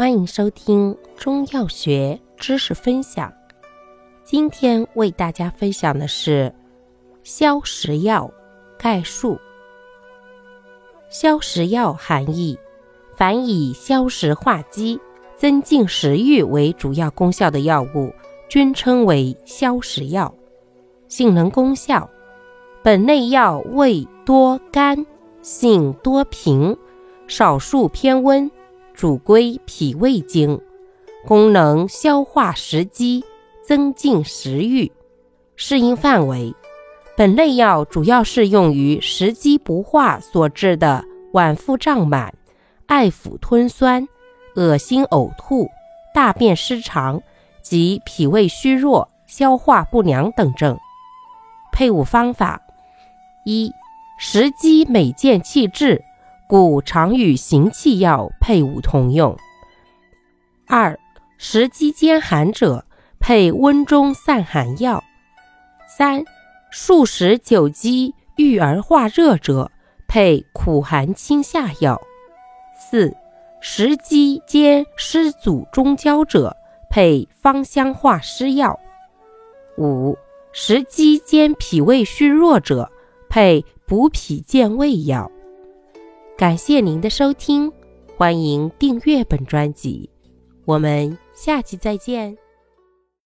欢迎收听中药学知识分享。今天为大家分享的是消食药概述。消食药含义：凡以消食化积、增进食欲为主要功效的药物，均称为消食药。性能功效：本类药味多甘，性多平，少数偏温。主归脾胃经，功能消化食积，增进食欲。适应范围：本类药主要适用于食积不化所致的脘腹胀满、爱腹吞酸、恶心呕吐、大便失常及脾胃虚弱、消化不良等症。配伍方法：一、食积每见气滞。故常与行气药配伍同用。二、食积兼寒者，配温中散寒药。三、数食久积郁而化热者，配苦寒清下药。四、食积兼湿阻中焦者，配芳香化湿药。五、食积兼脾胃虚弱者，配补脾健胃药。感谢您的收听，欢迎订阅本专辑，我们下期再见。